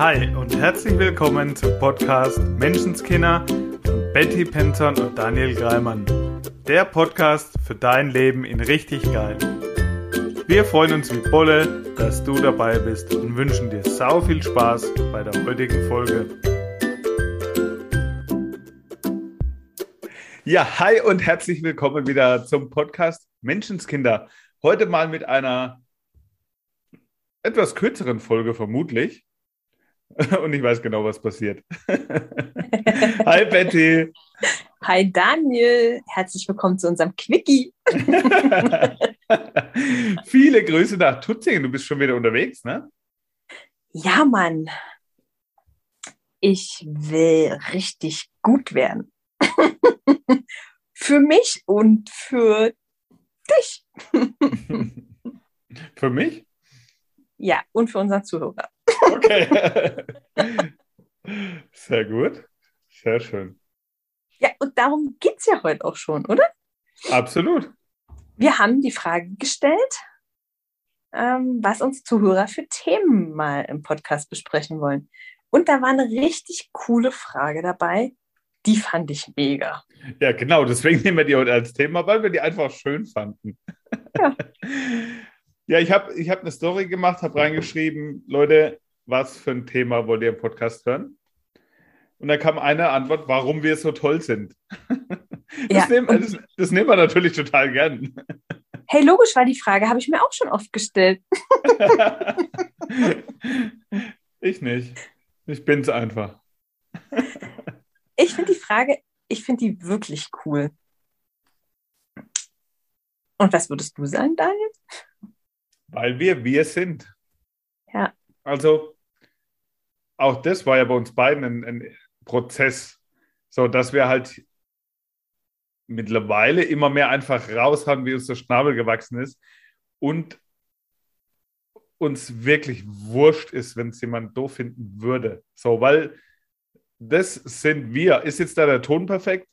Hi und herzlich willkommen zum Podcast Menschenskinder von Betty Penton und Daniel Greimann. Der Podcast für dein Leben in richtig geil. Wir freuen uns wie Bolle, dass du dabei bist und wünschen dir sau viel Spaß bei der heutigen Folge. Ja, hi und herzlich willkommen wieder zum Podcast Menschenskinder. Heute mal mit einer etwas kürzeren Folge vermutlich. Und ich weiß genau, was passiert. Hi Betty. Hi Daniel. Herzlich willkommen zu unserem Quickie. Viele Grüße nach Tutzingen. Du bist schon wieder unterwegs, ne? Ja, Mann. Ich will richtig gut werden. für mich und für dich. für mich? Ja, und für unseren Zuhörer. Okay. Sehr gut. Sehr schön. Ja, und darum geht es ja heute auch schon, oder? Absolut. Wir haben die Frage gestellt, ähm, was uns Zuhörer für Themen mal im Podcast besprechen wollen. Und da war eine richtig coole Frage dabei. Die fand ich mega. Ja, genau. Deswegen nehmen wir die heute als Thema, weil wir die einfach schön fanden. Ja. Ja, ich habe ich hab eine Story gemacht, habe reingeschrieben, Leute, was für ein Thema wollt ihr im Podcast hören? Und da kam eine Antwort, warum wir so toll sind. Das, ja, nehmen, das, das nehmen wir natürlich total gern. Hey, logisch war die Frage, habe ich mir auch schon oft gestellt. ich nicht. Ich bin's einfach. Ich finde die Frage, ich finde die wirklich cool. Und was würdest du sagen, Daniel? Weil wir wir sind. Ja. Also, auch das war ja bei uns beiden ein, ein Prozess, so dass wir halt mittlerweile immer mehr einfach raus haben, wie uns der Schnabel gewachsen ist und uns wirklich wurscht ist, wenn es jemand doof finden würde. So, weil das sind wir. Ist jetzt da der Ton perfekt?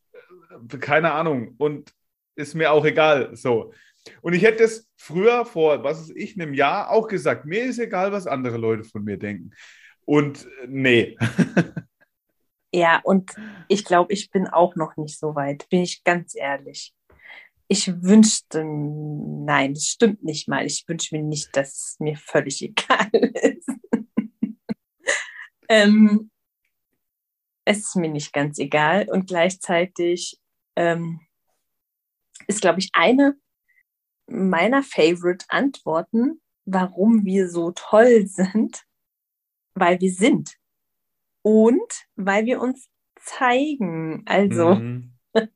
Keine Ahnung. Und ist mir auch egal. So. Und ich hätte es früher vor, was ist ich, einem Jahr auch gesagt, mir ist egal, was andere Leute von mir denken. Und äh, nee. Ja, und ich glaube, ich bin auch noch nicht so weit, bin ich ganz ehrlich. Ich wünschte, nein, das stimmt nicht mal. Ich wünsche mir nicht, dass es mir völlig egal ist. ähm, es ist mir nicht ganz egal und gleichzeitig ähm, ist, glaube ich, eine meiner Favorite-Antworten, warum wir so toll sind, weil wir sind. Und weil wir uns zeigen. Also, mhm.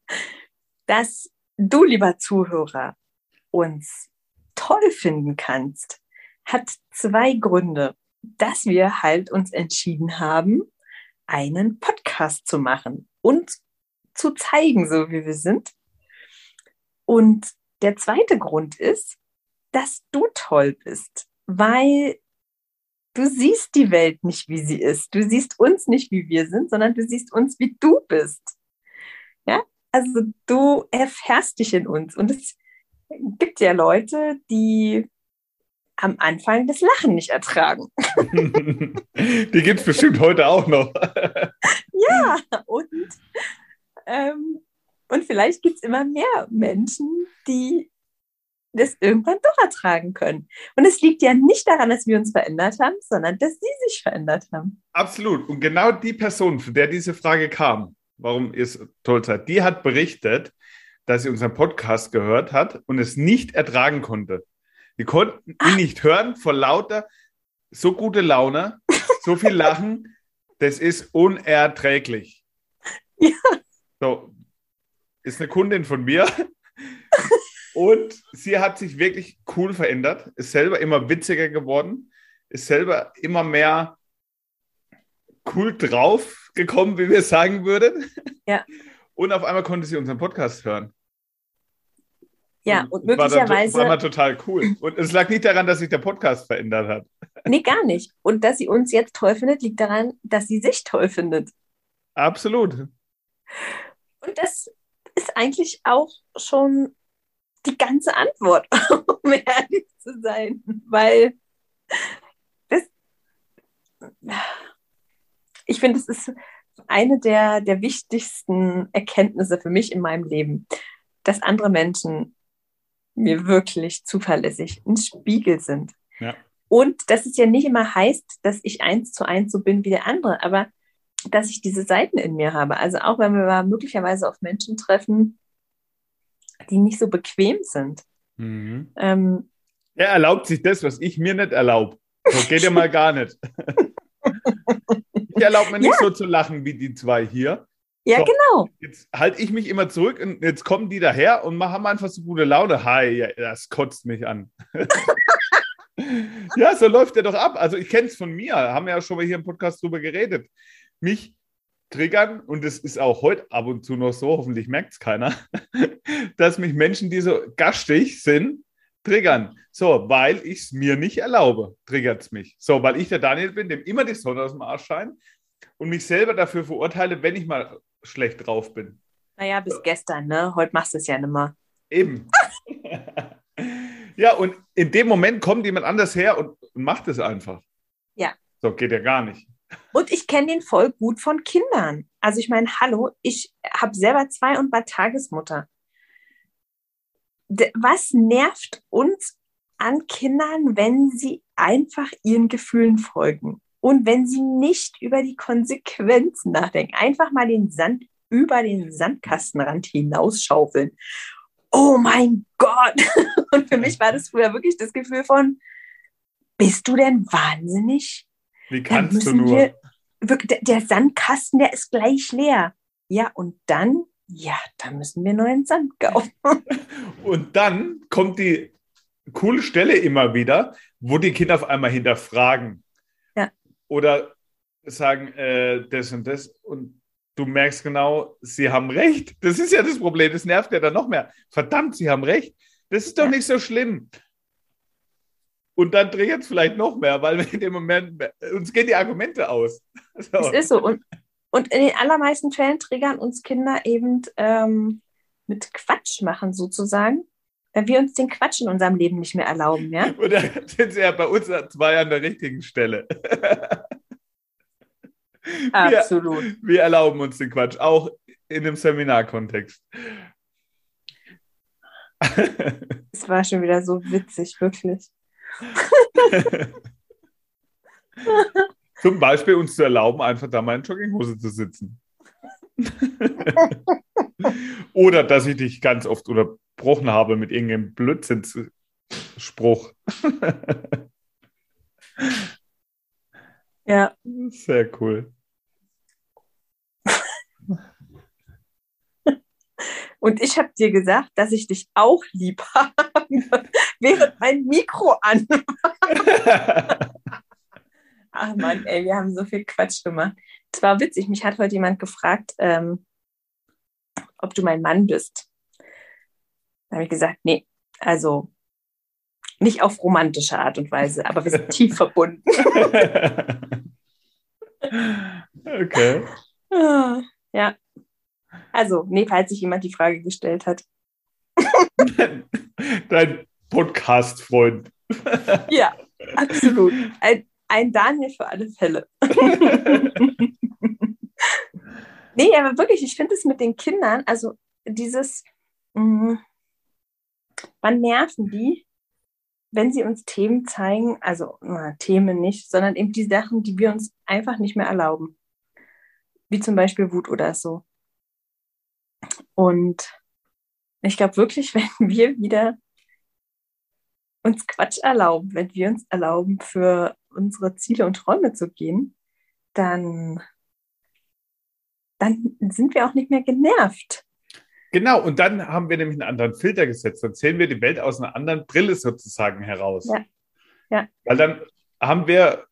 dass du, lieber Zuhörer, uns toll finden kannst, hat zwei Gründe. Dass wir halt uns entschieden haben, einen Podcast zu machen und zu zeigen, so wie wir sind. Und der zweite Grund ist, dass du toll bist, weil du siehst die Welt nicht, wie sie ist. Du siehst uns nicht, wie wir sind, sondern du siehst uns, wie du bist. Ja, also du erfährst dich in uns. Und es gibt ja Leute, die am Anfang das Lachen nicht ertragen. die gibt es bestimmt heute auch noch. ja, und ähm, und vielleicht gibt es immer mehr Menschen, die das irgendwann doch ertragen können. Und es liegt ja nicht daran, dass wir uns verändert haben, sondern dass sie sich verändert haben. Absolut. Und genau die Person, von der diese Frage kam, warum ihr es toll seid, die hat berichtet, dass sie unseren Podcast gehört hat und es nicht ertragen konnte. Wir konnten ihn nicht hören vor lauter so gute Laune, so viel Lachen. Das ist unerträglich. Ja. So, ist eine Kundin von mir. Und sie hat sich wirklich cool verändert, ist selber immer witziger geworden, ist selber immer mehr cool drauf gekommen, wie wir sagen würden. Ja. Und auf einmal konnte sie unseren Podcast hören. Ja, und, und möglicherweise. War, war total cool. Und es lag nicht daran, dass sich der Podcast verändert hat. Nee, gar nicht. Und dass sie uns jetzt toll findet, liegt daran, dass sie sich toll findet. Absolut. Und das ist eigentlich auch schon die ganze Antwort, um ehrlich zu sein, weil das, ich finde, es ist eine der, der wichtigsten Erkenntnisse für mich in meinem Leben, dass andere Menschen mir wirklich zuverlässig ein Spiegel sind. Ja. Und dass es ja nicht immer heißt, dass ich eins zu eins so bin wie der andere, aber dass ich diese Seiten in mir habe. Also auch wenn wir möglicherweise auf Menschen treffen, die nicht so bequem sind. Mhm. Ähm, Er erlaubt sich das, was ich mir nicht erlaube. So geht ja mal gar nicht. Ich erlaube mir nicht so zu lachen wie die zwei hier. ja, So. genau. Jetzt halte ich mich immer zurück und jetzt kommen die daher und machen einfach so gute Laune. Hi, ja, das kotzt mich an. ja, so läuft der doch ab. Also ich kenne es von mir, haben wir ja schon mal hier im Podcast drüber geredet. Mich triggern, und es ist auch heute ab und zu noch so, hoffentlich merkt es keiner, dass mich Menschen, die so gastig sind, triggern. So, weil ich es mir nicht erlaube, triggert es mich. So, weil ich der Daniel bin, dem immer die Sonne aus dem Arsch scheint und mich selber dafür verurteile, wenn ich mal schlecht drauf bin. Naja, bis gestern, ne? Heute machst du es ja nicht mehr. Eben. ja, und in dem Moment kommt jemand anders her und, und macht es einfach. Ja. So geht ja gar nicht. Und ich kenne den voll gut von Kindern. Also ich meine, hallo, ich habe selber zwei und war Tagesmutter. Was nervt uns an Kindern, wenn sie einfach ihren Gefühlen folgen und wenn sie nicht über die Konsequenzen nachdenken? Einfach mal den Sand über den Sandkastenrand hinausschaufeln. Oh mein Gott! Und für mich war das früher wirklich das Gefühl von, bist du denn wahnsinnig? Wie kannst du nur? wir, der Sandkasten, der ist gleich leer. Ja, und dann, ja, da müssen wir neuen Sand kaufen. Und dann kommt die coole Stelle immer wieder, wo die Kinder auf einmal hinterfragen. Ja. Oder sagen äh, das und das. Und du merkst genau, sie haben recht. Das ist ja das Problem. Das nervt ja dann noch mehr. Verdammt, sie haben recht. Das ist doch Ja. nicht so schlimm. Und dann triggert es vielleicht noch mehr, weil wir in dem Moment, uns gehen die Argumente aus. So. Es ist so. Und, und in den allermeisten Fällen triggern uns Kinder eben ähm, mit Quatsch machen, sozusagen, weil wir uns den Quatsch in unserem Leben nicht mehr erlauben, ja? Und da sind sie ja bei uns zwei an der richtigen Stelle. Absolut. Wir erlauben uns den Quatsch, auch in dem Seminarkontext. Es war schon wieder so witzig, wirklich. Zum Beispiel uns zu erlauben, einfach da mal in Jogginghose zu sitzen. Oder dass ich dich ganz oft unterbrochen habe mit irgendeinem Blödsinnsspruch. Ja, Sehr cool. Und ich habe dir gesagt, dass ich dich auch lieb habe, während mein Mikro an Ach Mann, ey, wir haben so viel Quatsch gemacht. Es war witzig, mich hat heute jemand gefragt, ähm, ob du mein Mann bist. Da habe ich gesagt, nee, also nicht auf romantische Art und Weise, aber wir sind tief verbunden. okay. Ja. Also, nee, falls sich jemand die Frage gestellt hat. Dein Podcast-Freund. Ja, absolut. Ein, ein Daniel für alle Fälle. nee, aber wirklich, ich finde es mit den Kindern, also dieses, mh, wann nerven die, wenn sie uns Themen zeigen, also na, Themen nicht, sondern eben die Sachen, die wir uns einfach nicht mehr erlauben. Wie zum Beispiel Wut oder so. Und ich glaube wirklich, wenn wir wieder uns Quatsch erlauben, wenn wir uns erlauben, für unsere Ziele und Träume zu gehen, dann, dann sind wir auch nicht mehr genervt. Genau, und dann haben wir nämlich einen anderen Filter gesetzt. Dann sehen wir die Welt aus einer anderen Brille sozusagen heraus. Ja. Ja. Weil dann haben wir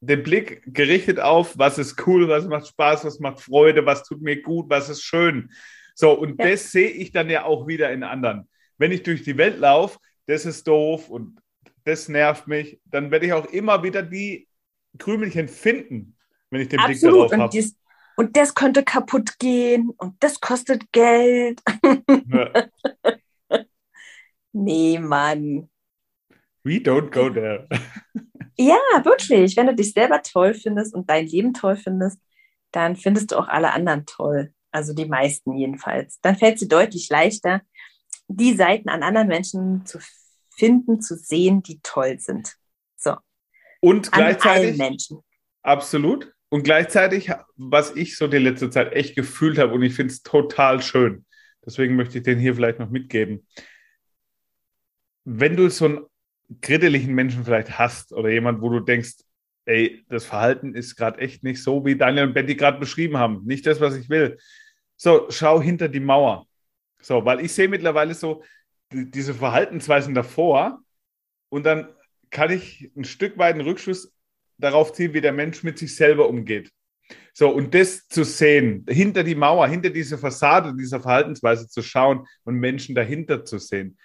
den Blick gerichtet auf, was ist cool, was macht Spaß, was macht Freude, was tut mir gut, was ist schön. So, und Ja. das sehe ich dann ja auch wieder in anderen. Wenn ich durch die Welt laufe, das ist doof und das nervt mich, dann werde ich auch immer wieder die Krümelchen finden, wenn ich den Blick Absolut. darauf Und, habe. und das könnte kaputt gehen und das kostet Geld. Ja. Nee, Mann. We don't go there. Ja, wirklich. Wenn du dich selber toll findest und dein Leben toll findest, dann findest du auch alle anderen toll. Also die meisten jedenfalls. Dann fällt es dir deutlich leichter, die Seiten an anderen Menschen zu finden, zu sehen, die toll sind. So. Und An gleichzeitig. allen Menschen. Absolut. Und gleichzeitig, was ich so die letzte Zeit echt gefühlt habe, und ich finde es total schön, deswegen möchte ich den hier vielleicht noch mitgeben. Wenn du so einen krittlichen Menschen vielleicht hast oder jemand, wo du denkst, ey, das Verhalten ist gerade echt nicht so, wie Daniel und Betty gerade beschrieben haben. Nicht das, was ich will. So, schau hinter die Mauer. So, weil ich sehe mittlerweile so die- diese Verhaltensweisen davor und dann kann ich ein Stück weit einen Rückschluss darauf ziehen, wie der Mensch mit sich selber umgeht. So, und das zu sehen, hinter die Mauer, hinter diese Fassade dieser Verhaltensweise zu schauen und Menschen dahinter zu sehen.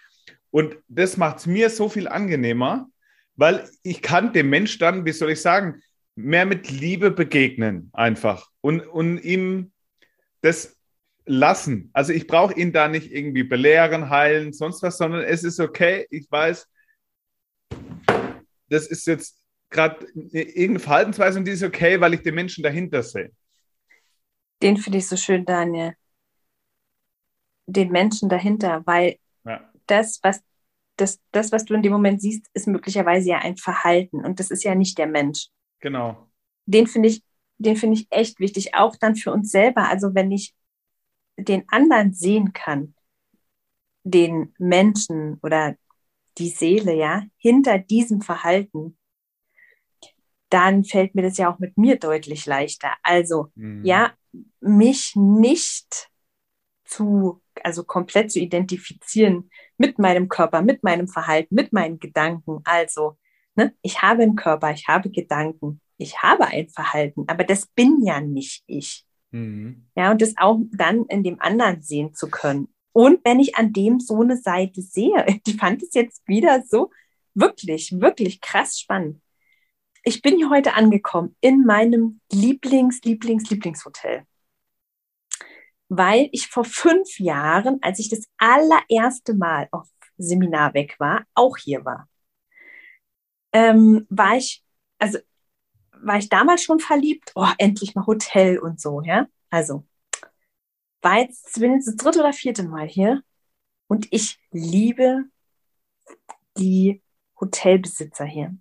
Und das macht es mir so viel angenehmer, weil ich kann dem Mensch dann, wie soll ich sagen, mehr mit Liebe begegnen einfach und, und ihm das lassen. Also ich brauche ihn da nicht irgendwie belehren, heilen, sonst was, sondern es ist okay, ich weiß, das ist jetzt gerade irgendeine Verhaltensweise und die ist okay, weil ich den Menschen dahinter sehe. Den finde ich so schön, Daniel. Den Menschen dahinter, weil Ja. das, was das, das, was du in dem Moment siehst, ist möglicherweise ja ein Verhalten und das ist ja nicht der Mensch. Genau. Den finde ich, den finde ich echt wichtig, auch dann für uns selber. Also wenn ich den anderen sehen kann, den Menschen oder die Seele, ja, hinter diesem Verhalten, dann fällt mir das ja auch mit mir deutlich leichter. Also, Mhm. ja, mich nicht zu, also komplett zu identifizieren mit meinem Körper, mit meinem Verhalten, mit meinen Gedanken. Also, ne, ich habe einen Körper, ich habe Gedanken, ich habe ein Verhalten, aber das bin ja nicht ich. Mhm. Ja, und das auch dann in dem anderen sehen zu können. Und wenn ich an dem so eine Seite sehe, ich fand es jetzt wieder so wirklich, wirklich krass spannend. Ich bin hier heute angekommen in meinem Lieblings, Lieblings, Lieblingshotel. Weil ich vor fünf Jahren, als ich das allererste Mal auf Seminar weg war, auch hier war. Ähm, war ich, also war ich damals schon verliebt? Oh, endlich mal Hotel und so, ja. Also, war jetzt, bin jetzt das dritte oder vierte Mal hier und ich liebe die Hotelbesitzer hier.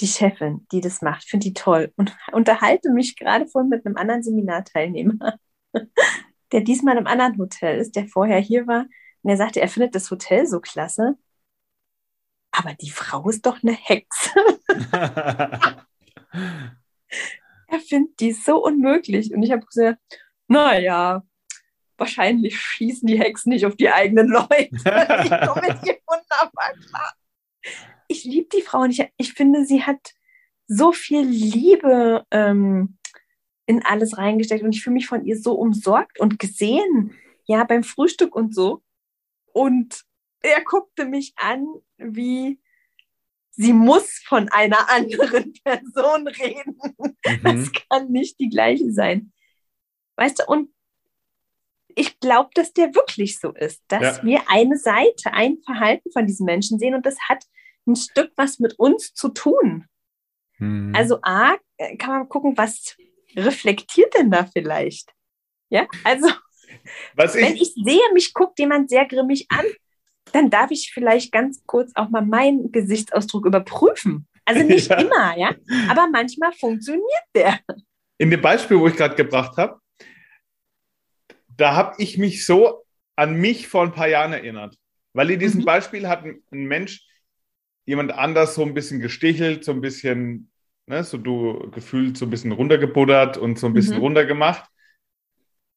Die Chefin, die das macht, finde die toll und unterhalte mich gerade vorhin mit einem anderen Seminarteilnehmer, der diesmal einem anderen Hotel ist, der vorher hier war. Und er sagte, er findet das Hotel so klasse, aber die Frau ist doch eine Hexe. er findet die so unmöglich. Und ich habe gesagt, naja, wahrscheinlich schießen die Hexen nicht auf die eigenen Leute. ich komme mit ihr wunderbar klar. Ich liebe die Frau und ich, ich finde, sie hat so viel Liebe ähm, in alles reingesteckt und ich fühle mich von ihr so umsorgt und gesehen, ja, beim Frühstück und so. Und er guckte mich an, wie sie muss von einer anderen Person reden. Das Mhm. kann nicht die gleiche sein. Weißt du, und ich glaube, dass der wirklich so ist, dass Ja. wir eine Seite, ein Verhalten von diesen Menschen sehen und das hat ein Stück was mit uns zu tun. Mhm. Also A, kann man gucken, was reflektiert denn da vielleicht? Ja, also Was wenn ich, ich sehe, mich guckt jemand sehr grimmig an, dann darf ich vielleicht ganz kurz auch mal meinen Gesichtsausdruck überprüfen. Also nicht Ja. immer, ja, aber manchmal funktioniert der. in dem Beispiel, wo ich gerade gebracht habe, da habe ich mich so an mich vor ein paar Jahren erinnert. Weil in diesem Mhm. Beispiel hat ein, ein Mensch jemand anders so ein bisschen gestichelt, so ein bisschen, ne, so du gefühlt so ein bisschen runtergebuddert und so ein bisschen Mhm. runtergemacht.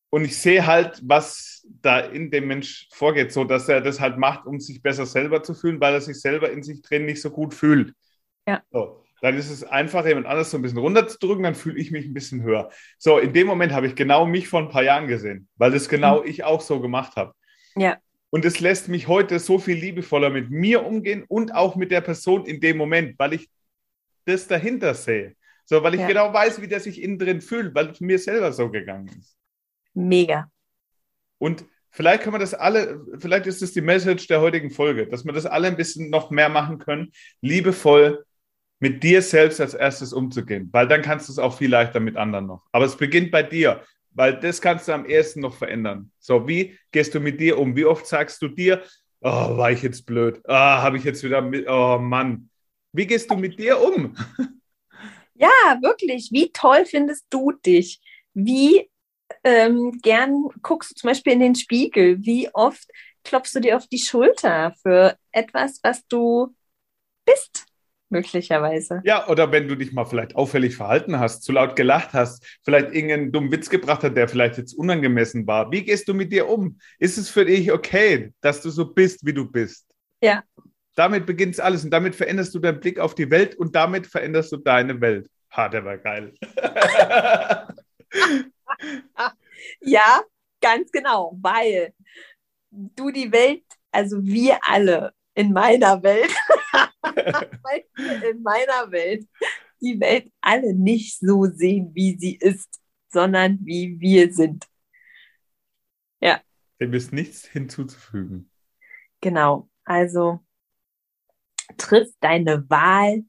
Und ich sehe halt, was da in dem Mensch vorgeht, so dass er das halt macht, um sich besser selber zu fühlen, weil er sich selber in sich drin nicht so gut fühlt. Ja. So, dann ist es einfach, jemand anders so ein bisschen runterzudrücken, dann fühle ich mich ein bisschen höher. So, in dem Moment habe ich genau mich vor ein paar Jahren gesehen, weil das genau ich auch so gemacht habe. Ja. Und es lässt mich heute so viel liebevoller mit mir umgehen und auch mit der Person in dem Moment, weil ich das dahinter sehe. So, weil ich Ja. genau weiß, wie der sich innen drin fühlt, weil es mir selber so gegangen ist. Mega. Und vielleicht können wir das alle, vielleicht ist es die Message der heutigen Folge, dass wir das alle ein bisschen noch mehr machen können, liebevoll mit dir selbst als erstes umzugehen, weil dann kannst du es auch viel leichter mit anderen noch. Aber es beginnt bei dir, weil das kannst du am ersten noch verändern. So, wie gehst du mit dir um? Wie oft sagst du dir, oh, war ich jetzt blöd? Ah, habe ich jetzt wieder mit, oh Mann. Wie gehst du mit dir um? Ja, wirklich. Wie toll findest du dich? Wie ähm, gern guckst du zum Beispiel in den Spiegel? Wie oft klopfst du dir auf die Schulter für etwas, was du bist? möglicherweise. Ja, oder wenn du dich mal vielleicht auffällig verhalten hast, zu laut gelacht hast, vielleicht irgendeinen dummen Witz gebracht hat, der vielleicht jetzt unangemessen war. Wie gehst du mit dir um? Ist es für dich okay, dass du so bist, wie du bist? Ja. Damit beginnt alles und damit veränderst du deinen Blick auf die Welt und damit veränderst du deine Welt. Ha, der war geil. ja, ganz genau, weil du die Welt, also wir alle in meiner Welt, weil wir in meiner Welt die Welt alle nicht so sehen, wie sie ist, sondern wie wir sind. Ja. Dem ist nichts hinzuzufügen. Genau. Also triff deine Wahl,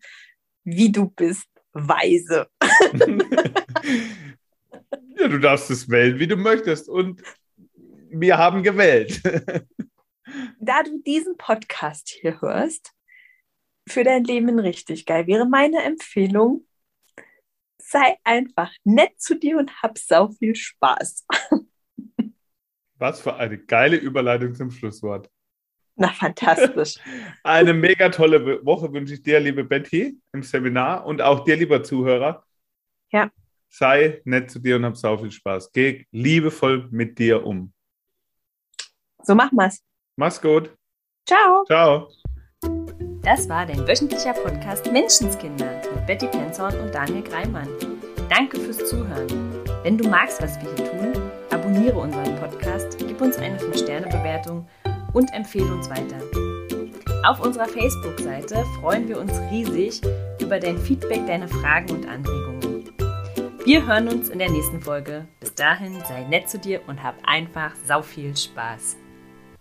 wie du bist, weise. ja, du darfst es wählen, wie du möchtest. Und wir haben gewählt. da du diesen Podcast hier hörst, für dein Leben richtig geil wäre meine Empfehlung, sei einfach nett zu dir und hab sau viel Spaß. Was für eine geile Überleitung zum Schlusswort. Na, fantastisch. Eine mega tolle Woche wünsche ich dir, liebe Betty, im Seminar und auch dir, lieber Zuhörer. Ja. Sei nett zu dir und hab sau viel Spaß. Geh liebevoll mit dir um. So machen wir's. Mach's gut. Ciao. Ciao. Das war dein wöchentlicher Podcast Menschenskinder mit Betty Penzorn und Daniel Greimann. Danke fürs Zuhören. Wenn du magst, was wir hier tun, abonniere unseren Podcast, gib uns eine 5-Sterne-Bewertung und empfehle uns weiter. Auf unserer Facebook-Seite freuen wir uns riesig über dein Feedback, deine Fragen und Anregungen. Wir hören uns in der nächsten Folge. Bis dahin sei nett zu dir und hab einfach sau viel Spaß.